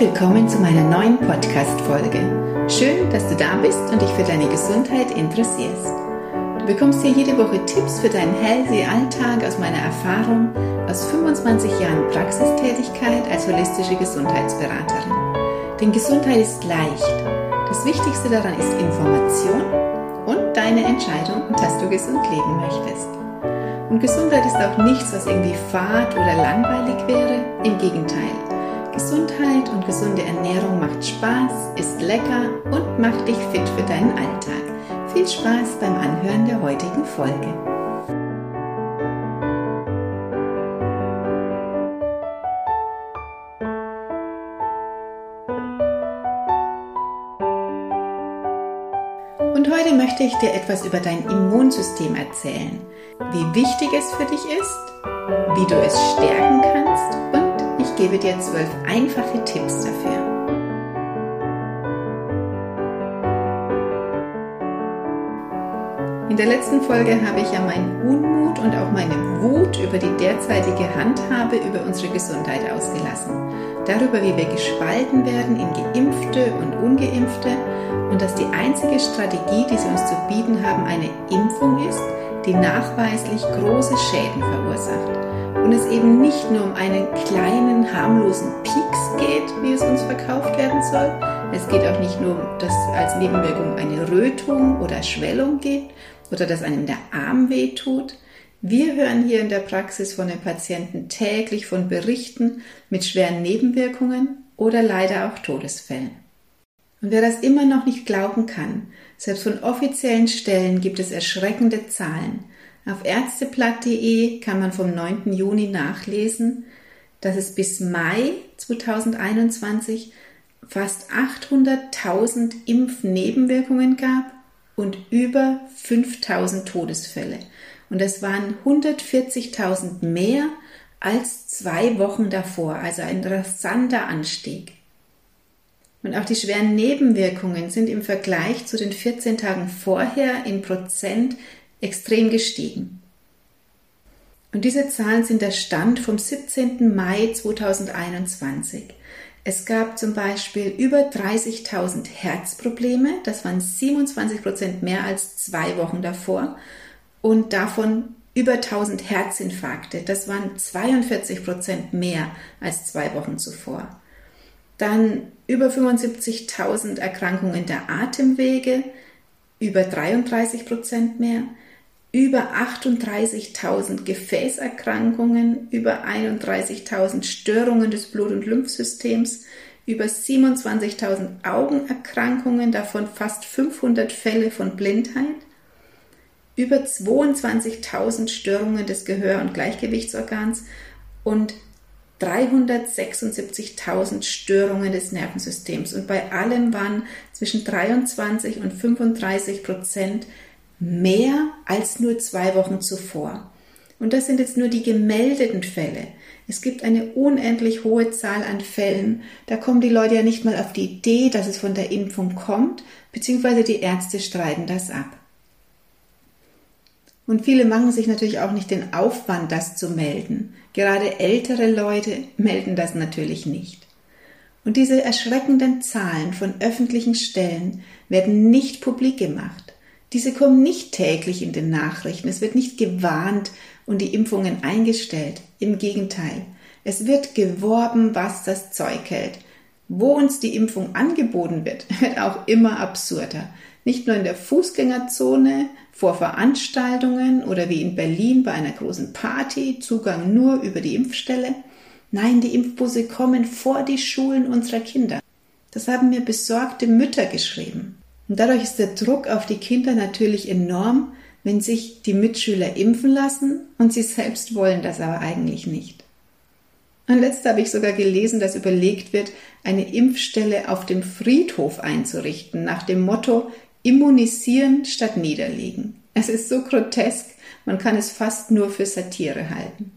willkommen zu meiner neuen Podcast-Folge. Schön, dass du da bist und dich für deine Gesundheit interessierst. Du bekommst hier jede Woche Tipps für deinen healthy Alltag aus meiner Erfahrung aus 25 Jahren Praxistätigkeit als holistische Gesundheitsberaterin. Denn Gesundheit ist leicht. Das Wichtigste daran ist Information und deine Entscheidung, dass du gesund leben möchtest. Und Gesundheit ist auch nichts, was irgendwie fad oder langweilig wäre. Im Gegenteil. Gesundheit und gesunde Ernährung macht Spaß, ist lecker und macht dich fit für deinen Alltag. Viel Spaß beim Anhören der heutigen Folge. Und heute möchte ich dir etwas über dein Immunsystem erzählen, wie wichtig es für dich ist, wie du es stärken kannst gebe dir zwölf einfache Tipps dafür. In der letzten Folge habe ich ja meinen Unmut und auch meine Wut über die derzeitige Handhabe über unsere Gesundheit ausgelassen. Darüber, wie wir gespalten werden in Geimpfte und Ungeimpfte und dass die einzige Strategie, die sie uns zu bieten haben, eine Impfung ist, die nachweislich große Schäden verursacht und es eben nicht nur um einen kleinen, harmlosen Pieks geht, wie es uns verkauft werden soll. Es geht auch nicht nur dass als Nebenwirkung eine Rötung oder Schwellung gibt oder dass einem der Arm wehtut. Wir hören hier in der Praxis von den Patienten täglich von Berichten mit schweren Nebenwirkungen oder leider auch Todesfällen. Und wer das immer noch nicht glauben kann, selbst von offiziellen Stellen gibt es erschreckende Zahlen. Auf ärzteblatt.de kann man vom 9. Juni nachlesen, dass es bis Mai 2021 fast 800.000 Impfnebenwirkungen gab und über 5.000 Todesfälle. Und das waren 140.000 mehr als zwei Wochen davor, also ein rasanter Anstieg. Und auch die schweren Nebenwirkungen sind im Vergleich zu den 14 Tagen vorher in Prozent extrem gestiegen. Und diese Zahlen sind der Stand vom 17. Mai 2021. Es gab zum Beispiel über 30.000 Herzprobleme, das waren 27 Prozent mehr als zwei Wochen davor, und davon über 1000 Herzinfarkte, das waren 42 Prozent mehr als zwei Wochen zuvor. Dann über 75.000 Erkrankungen der Atemwege, über 33 Prozent mehr, über 38.000 Gefäßerkrankungen, über 31.000 Störungen des Blut- und Lymphsystems, über 27.000 Augenerkrankungen, davon fast 500 Fälle von Blindheit, über 22.000 Störungen des Gehör- und Gleichgewichtsorgans und 376.000 Störungen des Nervensystems. Und bei allem waren zwischen 23 und 35 Prozent mehr als nur zwei Wochen zuvor. Und das sind jetzt nur die gemeldeten Fälle. Es gibt eine unendlich hohe Zahl an Fällen. Da kommen die Leute ja nicht mal auf die Idee, dass es von der Impfung kommt, beziehungsweise die Ärzte streiten das ab. Und viele machen sich natürlich auch nicht den Aufwand, das zu melden. Gerade ältere Leute melden das natürlich nicht. Und diese erschreckenden Zahlen von öffentlichen Stellen werden nicht publik gemacht. Diese kommen nicht täglich in den Nachrichten. Es wird nicht gewarnt und die Impfungen eingestellt. Im Gegenteil. Es wird geworben, was das Zeug hält. Wo uns die Impfung angeboten wird, wird auch immer absurder. Nicht nur in der Fußgängerzone, vor Veranstaltungen oder wie in Berlin bei einer großen Party, Zugang nur über die Impfstelle. Nein, die Impfbusse kommen vor die Schulen unserer Kinder. Das haben mir besorgte Mütter geschrieben. Und dadurch ist der Druck auf die Kinder natürlich enorm, wenn sich die Mitschüler impfen lassen und sie selbst wollen das aber eigentlich nicht. Und letzte habe ich sogar gelesen, dass überlegt wird, eine Impfstelle auf dem Friedhof einzurichten, nach dem Motto Immunisieren statt niederlegen. Es ist so grotesk, man kann es fast nur für Satire halten.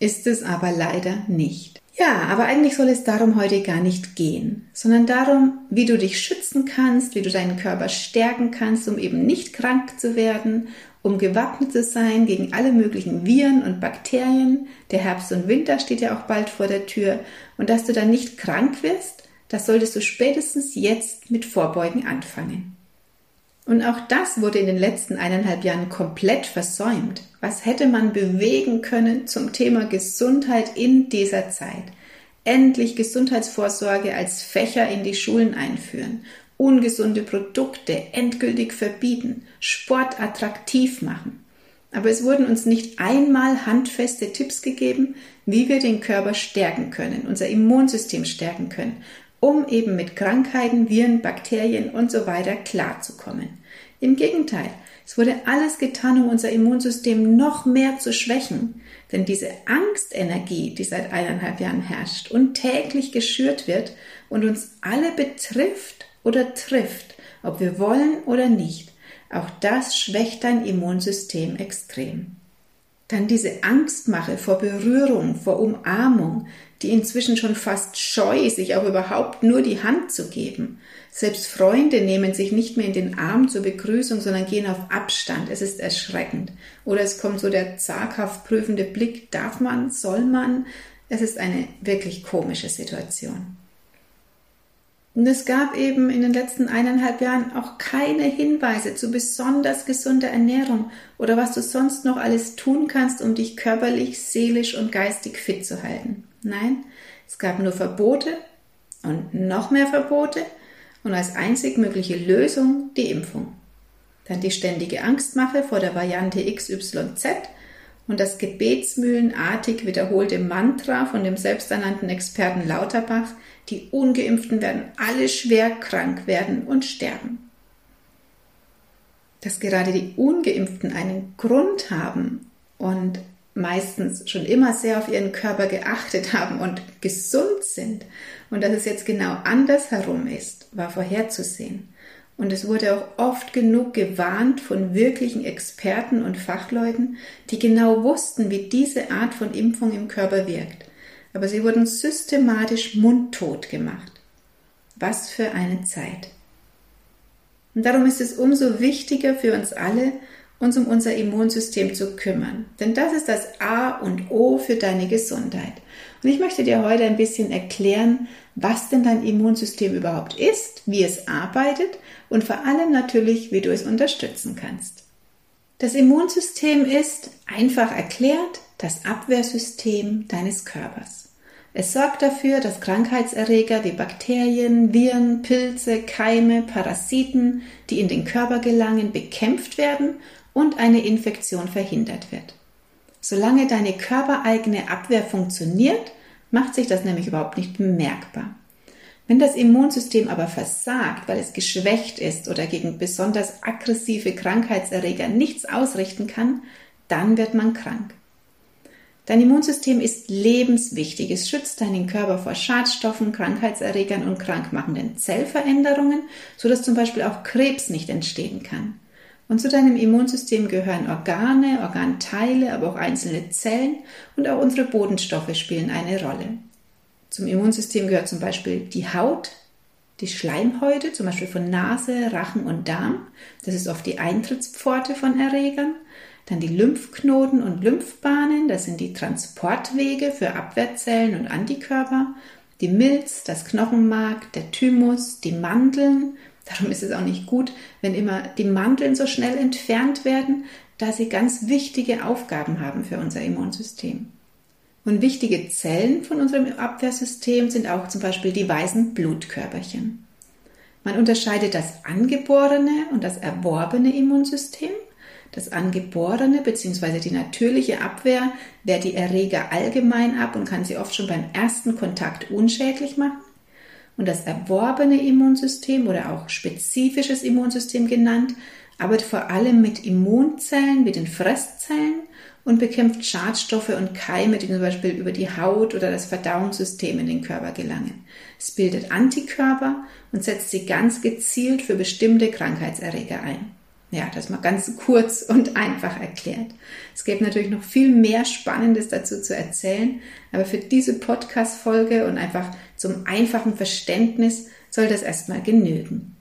Ist es aber leider nicht. Ja, aber eigentlich soll es darum heute gar nicht gehen, sondern darum, wie du dich schützen kannst, wie du deinen Körper stärken kannst, um eben nicht krank zu werden, um gewappnet zu sein gegen alle möglichen Viren und Bakterien. Der Herbst und Winter steht ja auch bald vor der Tür und dass du dann nicht krank wirst, das solltest du spätestens jetzt mit Vorbeugen anfangen. Und auch das wurde in den letzten eineinhalb Jahren komplett versäumt. Was hätte man bewegen können zum Thema Gesundheit in dieser Zeit? Endlich Gesundheitsvorsorge als Fächer in die Schulen einführen, ungesunde Produkte endgültig verbieten, Sport attraktiv machen. Aber es wurden uns nicht einmal handfeste Tipps gegeben, wie wir den Körper stärken können, unser Immunsystem stärken können, um eben mit Krankheiten, Viren, Bakterien und so weiter klarzukommen. Im Gegenteil, es wurde alles getan, um unser Immunsystem noch mehr zu schwächen. Denn diese Angstenergie, die seit eineinhalb Jahren herrscht und täglich geschürt wird und uns alle betrifft oder trifft, ob wir wollen oder nicht, auch das schwächt dein Immunsystem extrem. Dann diese Angstmache vor Berührung, vor Umarmung, die inzwischen schon fast scheu, sich auch überhaupt nur die Hand zu geben. Selbst Freunde nehmen sich nicht mehr in den Arm zur Begrüßung, sondern gehen auf Abstand. Es ist erschreckend. Oder es kommt so der zaghaft prüfende Blick, darf man, soll man? Es ist eine wirklich komische Situation. Und es gab eben in den letzten eineinhalb Jahren auch keine Hinweise zu besonders gesunder Ernährung oder was du sonst noch alles tun kannst, um dich körperlich, seelisch und geistig fit zu halten. Nein, es gab nur Verbote und noch mehr Verbote und als einzig mögliche Lösung die Impfung. Dann die ständige Angstmache vor der Variante XYZ und das gebetsmühlenartig wiederholte Mantra von dem selbsternannten Experten Lauterbach, die ungeimpften werden alle schwer krank werden und sterben. Dass gerade die ungeimpften einen Grund haben und meistens schon immer sehr auf ihren Körper geachtet haben und gesund sind und dass es jetzt genau andersherum ist, war vorherzusehen. Und es wurde auch oft genug gewarnt von wirklichen Experten und Fachleuten, die genau wussten, wie diese Art von Impfung im Körper wirkt. Aber sie wurden systematisch mundtot gemacht. Was für eine Zeit. Und darum ist es umso wichtiger für uns alle, uns um unser Immunsystem zu kümmern. Denn das ist das A und O für deine Gesundheit. Und ich möchte dir heute ein bisschen erklären, was denn dein Immunsystem überhaupt ist, wie es arbeitet und vor allem natürlich, wie du es unterstützen kannst. Das Immunsystem ist, einfach erklärt, das Abwehrsystem deines Körpers. Es sorgt dafür, dass Krankheitserreger wie Bakterien, Viren, Pilze, Keime, Parasiten, die in den Körper gelangen, bekämpft werden und eine Infektion verhindert wird. Solange deine körpereigene Abwehr funktioniert, macht sich das nämlich überhaupt nicht bemerkbar. Wenn das Immunsystem aber versagt, weil es geschwächt ist oder gegen besonders aggressive Krankheitserreger nichts ausrichten kann, dann wird man krank. Dein Immunsystem ist lebenswichtig. Es schützt deinen Körper vor Schadstoffen, Krankheitserregern und krankmachenden Zellveränderungen, sodass zum Beispiel auch Krebs nicht entstehen kann. Und zu deinem Immunsystem gehören Organe, Organteile, aber auch einzelne Zellen und auch unsere Bodenstoffe spielen eine Rolle. Zum Immunsystem gehört zum Beispiel die Haut, die Schleimhäute, zum Beispiel von Nase, Rachen und Darm. Das ist oft die Eintrittspforte von Erregern. Dann die Lymphknoten und Lymphbahnen, das sind die Transportwege für Abwehrzellen und Antikörper. Die Milz, das Knochenmark, der Thymus, die Mandeln, Darum ist es auch nicht gut, wenn immer die Mandeln so schnell entfernt werden, da sie ganz wichtige Aufgaben haben für unser Immunsystem. Und wichtige Zellen von unserem Abwehrsystem sind auch zum Beispiel die weißen Blutkörperchen. Man unterscheidet das angeborene und das erworbene Immunsystem. Das angeborene bzw. die natürliche Abwehr wehrt die Erreger allgemein ab und kann sie oft schon beim ersten Kontakt unschädlich machen und das erworbene Immunsystem oder auch spezifisches Immunsystem genannt, arbeitet vor allem mit Immunzellen wie den Fresszellen und bekämpft Schadstoffe und Keime, die zum Beispiel über die Haut oder das Verdauungssystem in den Körper gelangen. Es bildet Antikörper und setzt sie ganz gezielt für bestimmte Krankheitserreger ein. Ja, das mal ganz kurz und einfach erklärt. Es gibt natürlich noch viel mehr Spannendes dazu zu erzählen, aber für diese Podcast-Folge und einfach zum einfachen Verständnis soll das erstmal genügen.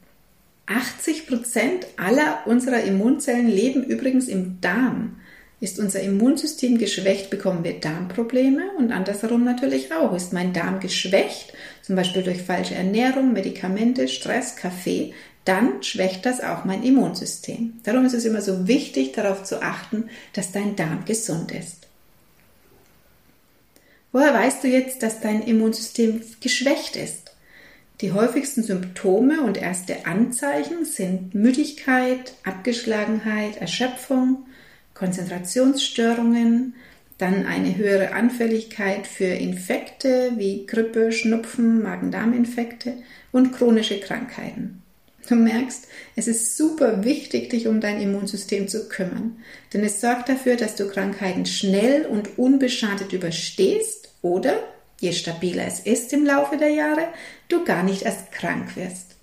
80 Prozent aller unserer Immunzellen leben übrigens im Darm. Ist unser Immunsystem geschwächt, bekommen wir Darmprobleme und andersherum natürlich auch. Ist mein Darm geschwächt, zum Beispiel durch falsche Ernährung, Medikamente, Stress, Kaffee, dann schwächt das auch mein Immunsystem. Darum ist es immer so wichtig, darauf zu achten, dass dein Darm gesund ist. Woher weißt du jetzt, dass dein Immunsystem geschwächt ist? Die häufigsten Symptome und erste Anzeichen sind Müdigkeit, Abgeschlagenheit, Erschöpfung, Konzentrationsstörungen, dann eine höhere Anfälligkeit für Infekte wie Grippe, Schnupfen, Magen-Darm-Infekte und chronische Krankheiten. Du merkst, es ist super wichtig, dich um dein Immunsystem zu kümmern, denn es sorgt dafür, dass du Krankheiten schnell und unbeschadet überstehst oder, je stabiler es ist im Laufe der Jahre, du gar nicht erst krank wirst.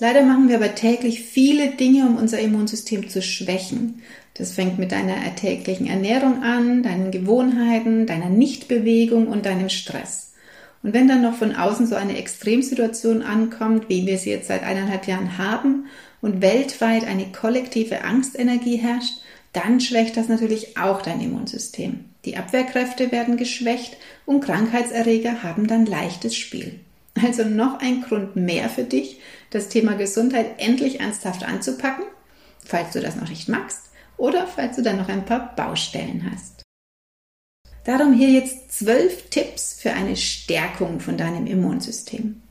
Leider machen wir aber täglich viele Dinge, um unser Immunsystem zu schwächen. Das fängt mit deiner täglichen Ernährung an, deinen Gewohnheiten, deiner Nichtbewegung und deinem Stress. Und wenn dann noch von außen so eine Extremsituation ankommt, wie wir sie jetzt seit eineinhalb Jahren haben, und weltweit eine kollektive Angstenergie herrscht, dann schwächt das natürlich auch dein Immunsystem. Die Abwehrkräfte werden geschwächt und Krankheitserreger haben dann leichtes Spiel. Also noch ein Grund mehr für dich, das Thema Gesundheit endlich ernsthaft anzupacken, falls du das noch nicht magst oder falls du dann noch ein paar Baustellen hast. Darum hier jetzt zwölf Tipps für eine Stärkung von deinem Immunsystem.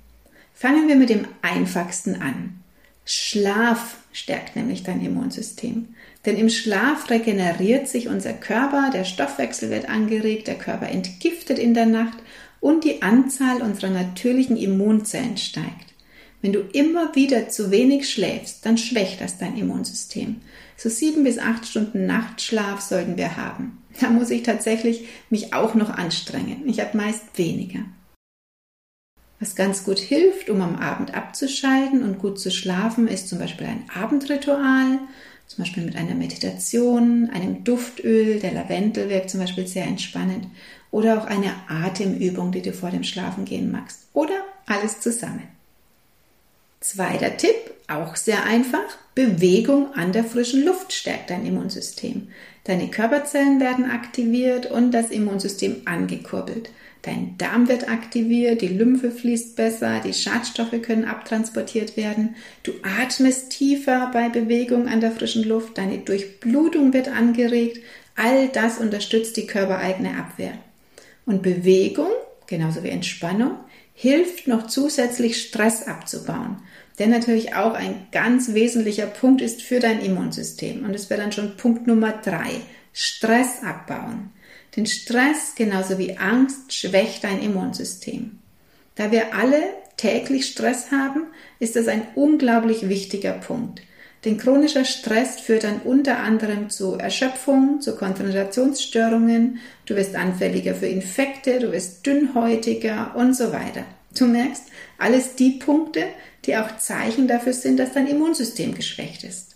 Fangen wir mit dem einfachsten an. Schlaf stärkt nämlich dein Immunsystem. Denn im Schlaf regeneriert sich unser Körper, der Stoffwechsel wird angeregt, der Körper entgiftet in der Nacht und die Anzahl unserer natürlichen Immunzellen steigt. Wenn du immer wieder zu wenig schläfst, dann schwächt das dein Immunsystem. So sieben bis acht Stunden Nachtschlaf sollten wir haben. Da muss ich tatsächlich mich auch noch anstrengen. Ich habe meist weniger. Was ganz gut hilft, um am Abend abzuschalten und gut zu schlafen, ist zum Beispiel ein Abendritual, zum Beispiel mit einer Meditation, einem Duftöl, der Lavendel wirkt zum Beispiel sehr entspannend, oder auch eine Atemübung, die du vor dem Schlafengehen machst, oder alles zusammen. Zweiter Tipp, auch sehr einfach, Bewegung an der frischen Luft stärkt dein Immunsystem. Deine Körperzellen werden aktiviert und das Immunsystem angekurbelt. Dein Darm wird aktiviert, die Lymphe fließt besser, die Schadstoffe können abtransportiert werden, du atmest tiefer bei Bewegung an der frischen Luft, deine Durchblutung wird angeregt, all das unterstützt die körpereigene Abwehr. Und Bewegung, genauso wie Entspannung, hilft noch zusätzlich Stress abzubauen, der natürlich auch ein ganz wesentlicher Punkt ist für dein Immunsystem. Und es wäre dann schon Punkt Nummer drei, Stress abbauen. Denn Stress, genauso wie Angst, schwächt dein Immunsystem. Da wir alle täglich Stress haben, ist das ein unglaublich wichtiger Punkt. Denn chronischer Stress führt dann unter anderem zu Erschöpfung, zu Konzentrationsstörungen, du wirst anfälliger für Infekte, du wirst dünnhäutiger und so weiter. Du merkst, alles die Punkte, die auch Zeichen dafür sind, dass dein Immunsystem geschwächt ist.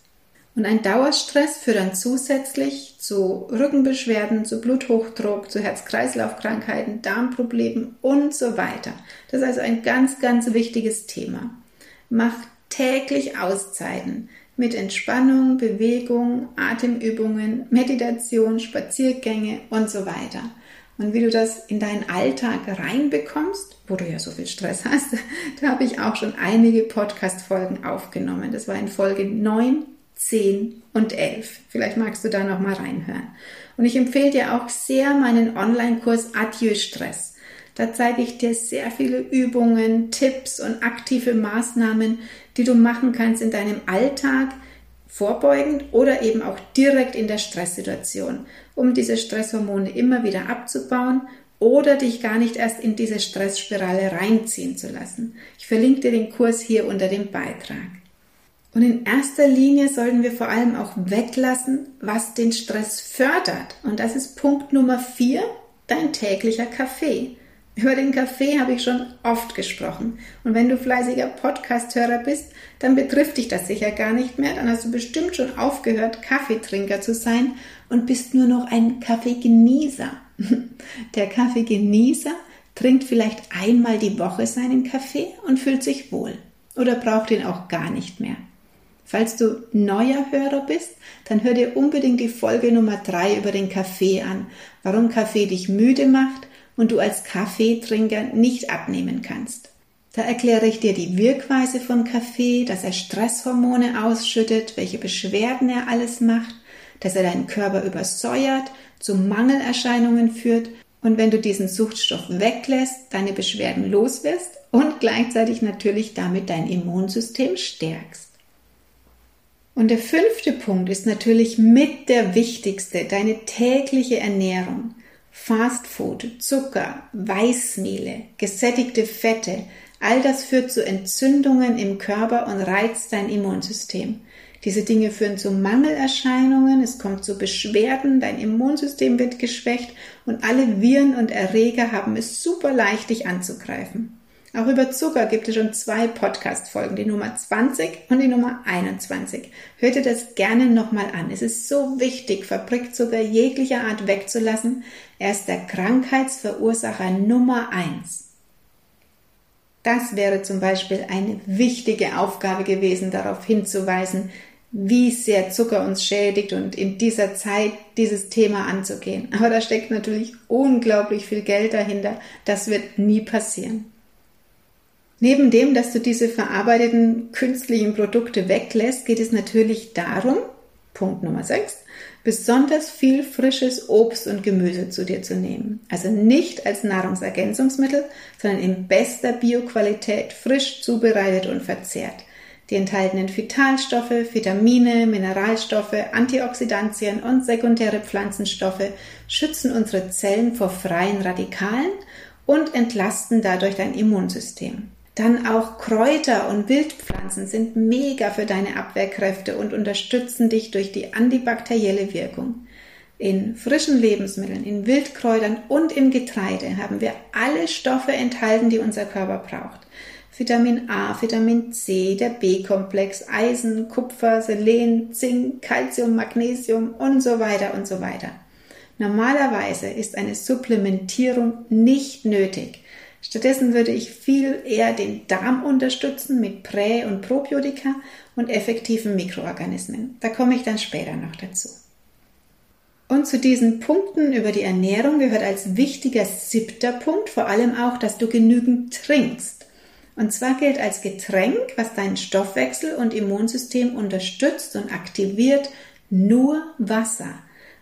Und ein Dauerstress führt dann zusätzlich zu Rückenbeschwerden, zu Bluthochdruck, zu Herz-Kreislauf-Krankheiten, Darmproblemen und so weiter. Das ist also ein ganz, ganz wichtiges Thema. Mach täglich Auszeiten mit Entspannung, Bewegung, Atemübungen, Meditation, Spaziergänge und so weiter. Und wie du das in deinen Alltag reinbekommst, wo du ja so viel Stress hast, da habe ich auch schon einige Podcast-Folgen aufgenommen. Das war in Folge 9, 10 und 11. Vielleicht magst du da noch mal reinhören. Und ich empfehle dir auch sehr meinen Online-Kurs Adieu Stress. Da zeige ich dir sehr viele Übungen, Tipps und aktive Maßnahmen, die du machen kannst in deinem Alltag, vorbeugend oder eben auch direkt in der Stresssituation, um diese Stresshormone immer wieder abzubauen oder dich gar nicht erst in diese Stressspirale reinziehen zu lassen. Ich verlinke dir den Kurs hier unter dem Beitrag. Und in erster Linie sollten wir vor allem auch weglassen, was den Stress fördert. Und das ist Punkt Nummer vier, dein täglicher Kaffee. Über den Kaffee habe ich schon oft gesprochen. Und wenn du fleißiger Podcast-Hörer bist, dann betrifft dich das sicher gar nicht mehr. Dann hast du bestimmt schon aufgehört, Kaffeetrinker zu sein und bist nur noch ein Kaffeegenießer. Der Kaffeegenießer trinkt vielleicht einmal die Woche seinen Kaffee und fühlt sich wohl. Oder braucht ihn auch gar nicht mehr. Falls du neuer Hörer bist, dann hör dir unbedingt die Folge Nummer drei über den Kaffee an, warum Kaffee dich müde macht und du als Kaffeetrinker nicht abnehmen kannst. Da erkläre ich dir die Wirkweise von Kaffee, dass er Stresshormone ausschüttet, welche Beschwerden er alles macht, dass er deinen Körper übersäuert, zu Mangelerscheinungen führt und wenn du diesen Suchtstoff weglässt, deine Beschwerden loswirst und gleichzeitig natürlich damit dein Immunsystem stärkst. Und der fünfte Punkt ist natürlich mit der wichtigste, deine tägliche Ernährung. Fast Food, Zucker, Weißmehle, gesättigte Fette, all das führt zu Entzündungen im Körper und reizt dein Immunsystem. Diese Dinge führen zu Mangelerscheinungen, es kommt zu Beschwerden, dein Immunsystem wird geschwächt und alle Viren und Erreger haben es super leicht, dich anzugreifen. Auch über Zucker gibt es schon zwei Podcast-Folgen, die Nummer 20 und die Nummer 21. Hört ihr das gerne nochmal an. Es ist so wichtig, Fabrikzucker jeglicher Art wegzulassen. Er ist der Krankheitsverursacher Nummer 1. Das wäre zum Beispiel eine wichtige Aufgabe gewesen, darauf hinzuweisen, wie sehr Zucker uns schädigt und in dieser Zeit dieses Thema anzugehen. Aber da steckt natürlich unglaublich viel Geld dahinter. Das wird nie passieren. Neben dem, dass du diese verarbeiteten künstlichen Produkte weglässt, geht es natürlich darum, Punkt Nummer 6, besonders viel frisches Obst und Gemüse zu dir zu nehmen. Also nicht als Nahrungsergänzungsmittel, sondern in bester Bioqualität frisch zubereitet und verzehrt. Die enthaltenen Vitalstoffe, Vitamine, Mineralstoffe, Antioxidantien und sekundäre Pflanzenstoffe schützen unsere Zellen vor freien Radikalen und entlasten dadurch dein Immunsystem. Dann auch Kräuter und Wildpflanzen sind mega für deine Abwehrkräfte und unterstützen dich durch die antibakterielle Wirkung. In frischen Lebensmitteln, in Wildkräutern und in Getreide haben wir alle Stoffe enthalten, die unser Körper braucht. Vitamin A, Vitamin C, der B-Komplex, Eisen, Kupfer, Selen, Zink, Calcium, Magnesium und so weiter und so weiter. Normalerweise ist eine Supplementierung nicht nötig. Stattdessen würde ich viel eher den Darm unterstützen mit Prä- und Probiotika und effektiven Mikroorganismen. Da komme ich dann später noch dazu. Und zu diesen Punkten über die Ernährung gehört als wichtiger siebter Punkt vor allem auch, dass du genügend trinkst. Und zwar gilt als Getränk, was deinen Stoffwechsel und Immunsystem unterstützt und aktiviert, nur Wasser.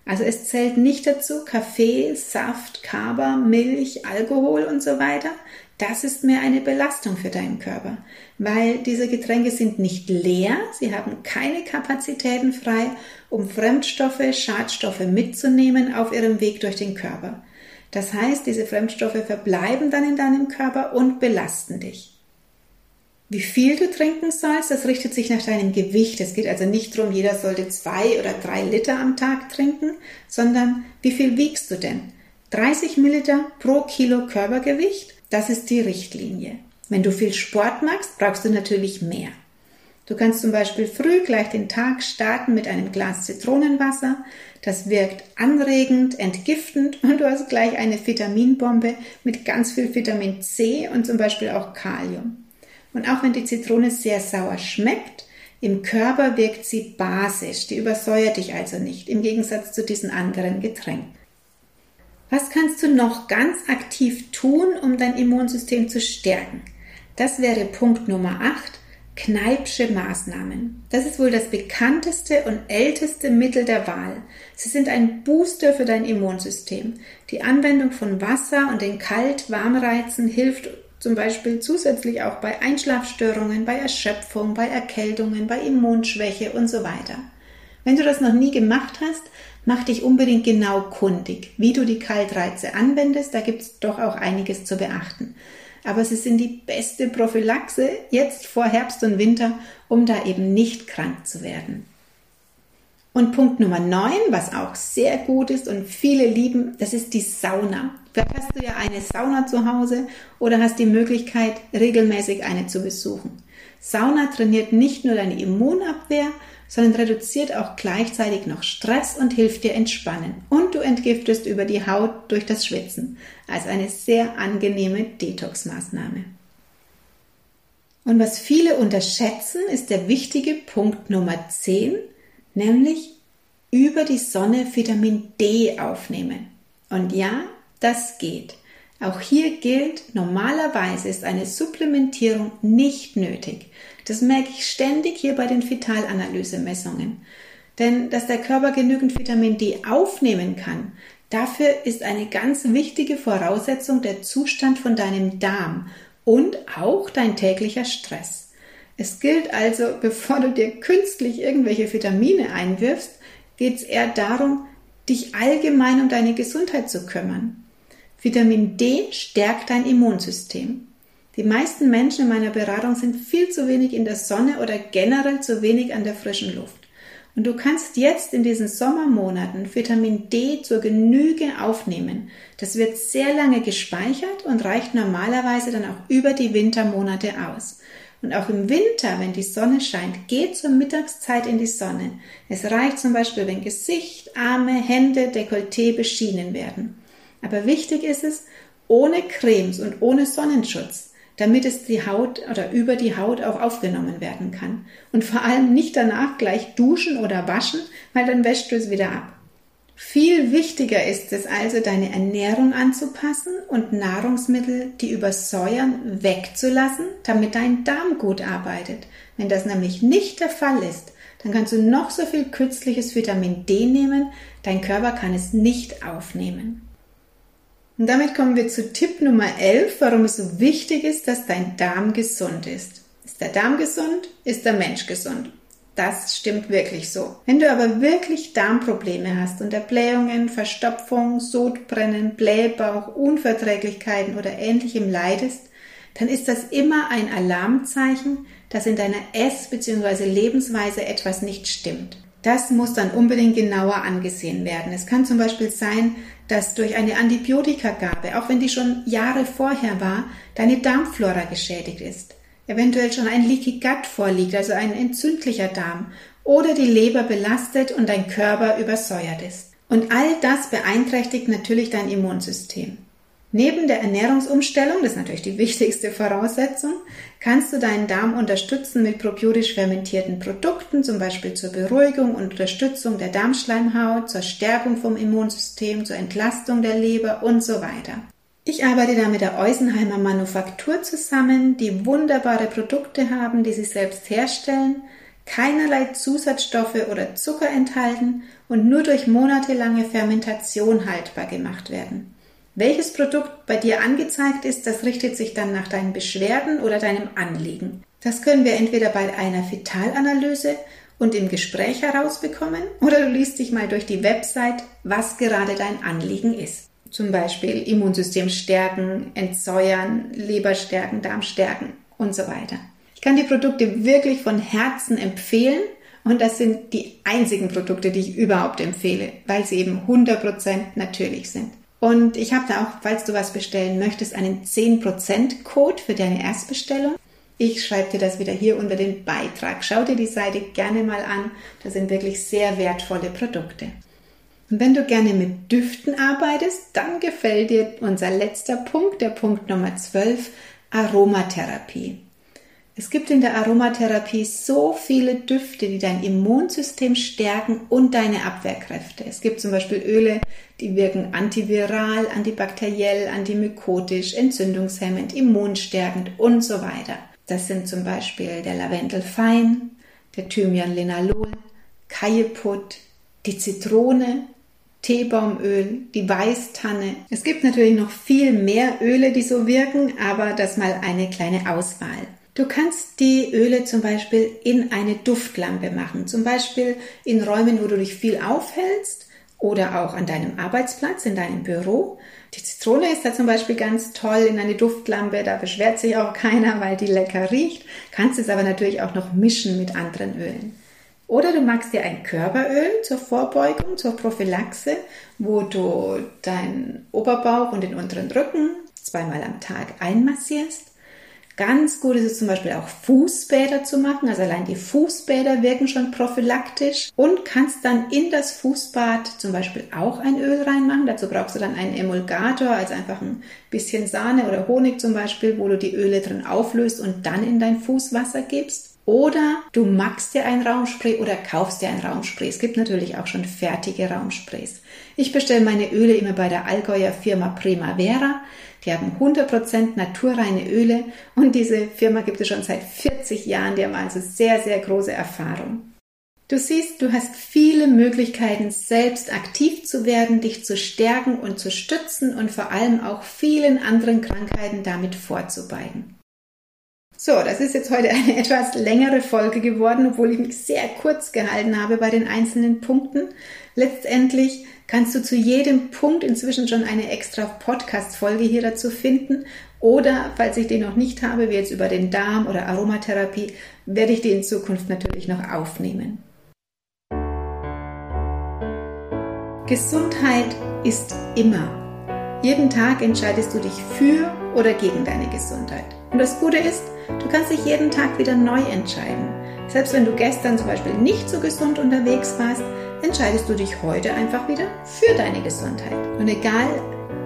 Also es zählt nicht dazu Kaffee, Saft, Kaba, Milch, Alkohol und so weiter. Das ist mehr eine Belastung für deinen Körper, weil diese Getränke sind nicht leer, sie haben keine Kapazitäten frei, um Fremdstoffe, Schadstoffe mitzunehmen auf ihrem Weg durch den Körper. Das heißt, diese Fremdstoffe verbleiben dann in deinem Körper und belasten dich. Wie viel du trinken sollst, das richtet sich nach deinem Gewicht. Es geht also nicht darum, jeder sollte zwei oder drei Liter am Tag trinken, sondern wie viel wiegst du denn? 30 Milliliter pro Kilo Körpergewicht, das ist die Richtlinie. Wenn du viel Sport machst, brauchst du natürlich mehr. Du kannst zum Beispiel früh gleich den Tag starten mit einem Glas Zitronenwasser. Das wirkt anregend, entgiftend und du hast gleich eine Vitaminbombe mit ganz viel Vitamin C und zum Beispiel auch Kalium. Und auch wenn die Zitrone sehr sauer schmeckt, im Körper wirkt sie basisch, die übersäuert dich also nicht, im Gegensatz zu diesen anderen Getränken. Was kannst du noch ganz aktiv tun, um dein Immunsystem zu stärken? Das wäre Punkt Nummer 8, Kneipsche Maßnahmen. Das ist wohl das bekannteste und älteste Mittel der Wahl. Sie sind ein Booster für dein Immunsystem. Die Anwendung von Wasser und den Kalt-Warmreizen hilft zum Beispiel zusätzlich auch bei Einschlafstörungen, bei Erschöpfung, bei Erkältungen, bei Immunschwäche und so weiter. Wenn du das noch nie gemacht hast, mach dich unbedingt genau kundig, wie du die Kaltreize anwendest. Da gibt es doch auch einiges zu beachten. Aber sie sind die beste Prophylaxe jetzt vor Herbst und Winter, um da eben nicht krank zu werden. Und Punkt Nummer 9, was auch sehr gut ist und viele lieben, das ist die Sauna. Vielleicht hast du ja eine Sauna zu Hause oder hast die Möglichkeit, regelmäßig eine zu besuchen. Sauna trainiert nicht nur deine Immunabwehr, sondern reduziert auch gleichzeitig noch Stress und hilft dir entspannen. Und du entgiftest über die Haut durch das Schwitzen. Also eine sehr angenehme Detox-Maßnahme. Und was viele unterschätzen, ist der wichtige Punkt Nummer 10, nämlich über die Sonne Vitamin D aufnehmen. Und ja, das geht. Auch hier gilt, normalerweise ist eine Supplementierung nicht nötig. Das merke ich ständig hier bei den Vitalanalysemessungen. Denn dass der Körper genügend Vitamin D aufnehmen kann, dafür ist eine ganz wichtige Voraussetzung der Zustand von deinem Darm und auch dein täglicher Stress. Es gilt also, bevor du dir künstlich irgendwelche Vitamine einwirfst, geht es eher darum, dich allgemein um deine Gesundheit zu kümmern. Vitamin D stärkt dein Immunsystem. Die meisten Menschen in meiner Beratung sind viel zu wenig in der Sonne oder generell zu wenig an der frischen Luft. Und du kannst jetzt in diesen Sommermonaten Vitamin D zur Genüge aufnehmen. Das wird sehr lange gespeichert und reicht normalerweise dann auch über die Wintermonate aus. Und auch im Winter, wenn die Sonne scheint, geht zur Mittagszeit in die Sonne. Es reicht zum Beispiel, wenn Gesicht, Arme, Hände, Dekolleté beschienen werden. Aber wichtig ist es, ohne Cremes und ohne Sonnenschutz, damit es die Haut oder über die Haut auch aufgenommen werden kann. Und vor allem nicht danach gleich duschen oder waschen, weil dann wäschst du es wieder ab. Viel wichtiger ist es also, deine Ernährung anzupassen und Nahrungsmittel, die übersäuern, wegzulassen, damit dein Darm gut arbeitet. Wenn das nämlich nicht der Fall ist, dann kannst du noch so viel künstliches Vitamin D nehmen, dein Körper kann es nicht aufnehmen. Und damit kommen wir zu Tipp Nummer 11, warum es so wichtig ist, dass dein Darm gesund ist. Ist der Darm gesund, ist der Mensch gesund. Das stimmt wirklich so. Wenn du aber wirklich Darmprobleme hast, unter Blähungen, Verstopfung, Sodbrennen, Blähbauch, Unverträglichkeiten oder ähnlichem leidest, dann ist das immer ein Alarmzeichen, dass in deiner Ess- bzw. Lebensweise etwas nicht stimmt. Das muss dann unbedingt genauer angesehen werden. Es kann zum Beispiel sein, dass durch eine Antibiotikagabe, auch wenn die schon Jahre vorher war, deine Darmflora geschädigt ist. Eventuell schon ein Leaky Gut vorliegt, also ein entzündlicher Darm, oder die Leber belastet und dein Körper übersäuert ist. Und all das beeinträchtigt natürlich dein Immunsystem. Neben der Ernährungsumstellung, das ist natürlich die wichtigste Voraussetzung, kannst du deinen Darm unterstützen mit probiotisch fermentierten Produkten, zum Beispiel zur Beruhigung und Unterstützung der Darmschleimhaut, zur Stärkung vom Immunsystem, zur Entlastung der Leber und so weiter. Ich arbeite da mit der Eusenheimer Manufaktur zusammen, die wunderbare Produkte haben, die sie selbst herstellen, keinerlei Zusatzstoffe oder Zucker enthalten und nur durch monatelange Fermentation haltbar gemacht werden. Welches Produkt bei dir angezeigt ist, das richtet sich dann nach deinen Beschwerden oder deinem Anliegen. Das können wir entweder bei einer Vitalanalyse und im Gespräch herausbekommen oder du liest dich mal durch die Website, was gerade dein Anliegen ist. Zum Beispiel Immunsystem stärken, entsäuern, Leber stärken, Darm stärken und so weiter. Ich kann die Produkte wirklich von Herzen empfehlen und das sind die einzigen Produkte, die ich überhaupt empfehle, weil sie eben 100% natürlich sind. Und ich habe da auch, falls du was bestellen möchtest, einen 10% Code für deine Erstbestellung. Ich schreibe dir das wieder hier unter den Beitrag. Schau dir die Seite gerne mal an. Das sind wirklich sehr wertvolle Produkte. Und wenn du gerne mit Düften arbeitest, dann gefällt dir unser letzter Punkt, der Punkt Nummer 12, Aromatherapie. Es gibt in der Aromatherapie so viele Düfte, die dein Immunsystem stärken und deine Abwehrkräfte. Es gibt zum Beispiel Öle, die wirken antiviral, antibakteriell, antimykotisch, entzündungshemmend, immunstärkend und so weiter. Das sind zum Beispiel der Lavendel Fein, der Thymian Linalol, Kajeput, die Zitrone, Teebaumöl, die Weißtanne. Es gibt natürlich noch viel mehr Öle, die so wirken, aber das mal eine kleine Auswahl. Du kannst die Öle zum Beispiel in eine Duftlampe machen, zum Beispiel in Räumen, wo du dich viel aufhältst oder auch an deinem Arbeitsplatz, in deinem Büro. Die Zitrone ist da zum Beispiel ganz toll in eine Duftlampe, da beschwert sich auch keiner, weil die lecker riecht. Kannst es aber natürlich auch noch mischen mit anderen Ölen. Oder du machst dir ein Körperöl zur Vorbeugung, zur Prophylaxe, wo du deinen Oberbauch und den unteren Rücken zweimal am Tag einmassierst Ganz gut ist es zum Beispiel auch Fußbäder zu machen. Also allein die Fußbäder wirken schon prophylaktisch und kannst dann in das Fußbad zum Beispiel auch ein Öl reinmachen. Dazu brauchst du dann einen Emulgator, also einfach ein bisschen Sahne oder Honig zum Beispiel, wo du die Öle drin auflöst und dann in dein Fußwasser gibst. Oder du machst dir ein Raumspray oder kaufst dir ein Raumspray. Es gibt natürlich auch schon fertige Raumsprays. Ich bestelle meine Öle immer bei der Allgäuer Firma Primavera. Die haben 100% naturreine Öle und diese Firma gibt es schon seit 40 Jahren. Die haben also sehr, sehr große Erfahrung. Du siehst, du hast viele Möglichkeiten, selbst aktiv zu werden, dich zu stärken und zu stützen und vor allem auch vielen anderen Krankheiten damit vorzubeugen. So, das ist jetzt heute eine etwas längere Folge geworden, obwohl ich mich sehr kurz gehalten habe bei den einzelnen Punkten. Letztendlich kannst du zu jedem Punkt inzwischen schon eine extra Podcast-Folge hier dazu finden. Oder falls ich den noch nicht habe, wie jetzt über den Darm oder Aromatherapie, werde ich die in Zukunft natürlich noch aufnehmen. Gesundheit ist immer. Jeden Tag entscheidest du dich für oder gegen deine Gesundheit. Und das Gute ist, du kannst dich jeden Tag wieder neu entscheiden. Selbst wenn du gestern zum Beispiel nicht so gesund unterwegs warst, entscheidest du dich heute einfach wieder für deine Gesundheit. Und egal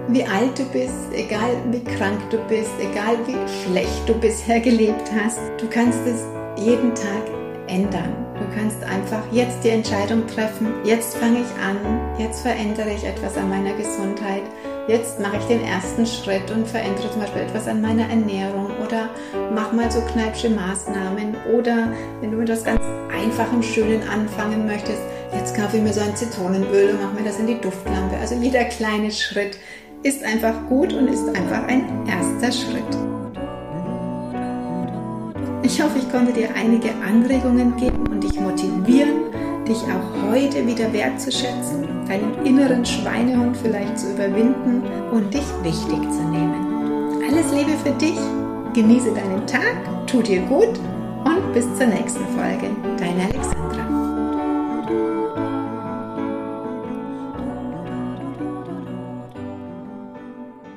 wie alt du bist, egal wie krank du bist, egal wie schlecht du bisher gelebt hast, du kannst es jeden Tag ändern. Du kannst einfach jetzt die Entscheidung treffen, jetzt fange ich an, jetzt verändere ich etwas an meiner Gesundheit, jetzt mache ich den ersten Schritt und verändere zum Beispiel etwas an meiner Ernährung oder mach mal so kneipsche Maßnahmen oder wenn du mit etwas ganz Einfachem, Schönen anfangen möchtest, jetzt kaufe ich mir so ein Zitronenöl und mache mir das in die Duftlampe. Also jeder kleine Schritt ist einfach gut und ist einfach ein erster Schritt. Ich hoffe, ich konnte dir einige Anregungen geben und dich motivieren, dich auch heute wieder wertzuschätzen, deinen inneren Schweinehund vielleicht zu überwinden und dich wichtig zu nehmen. Alles Liebe für dich, genieße deinen Tag, tu dir gut und bis zur nächsten Folge. Deine Alexander.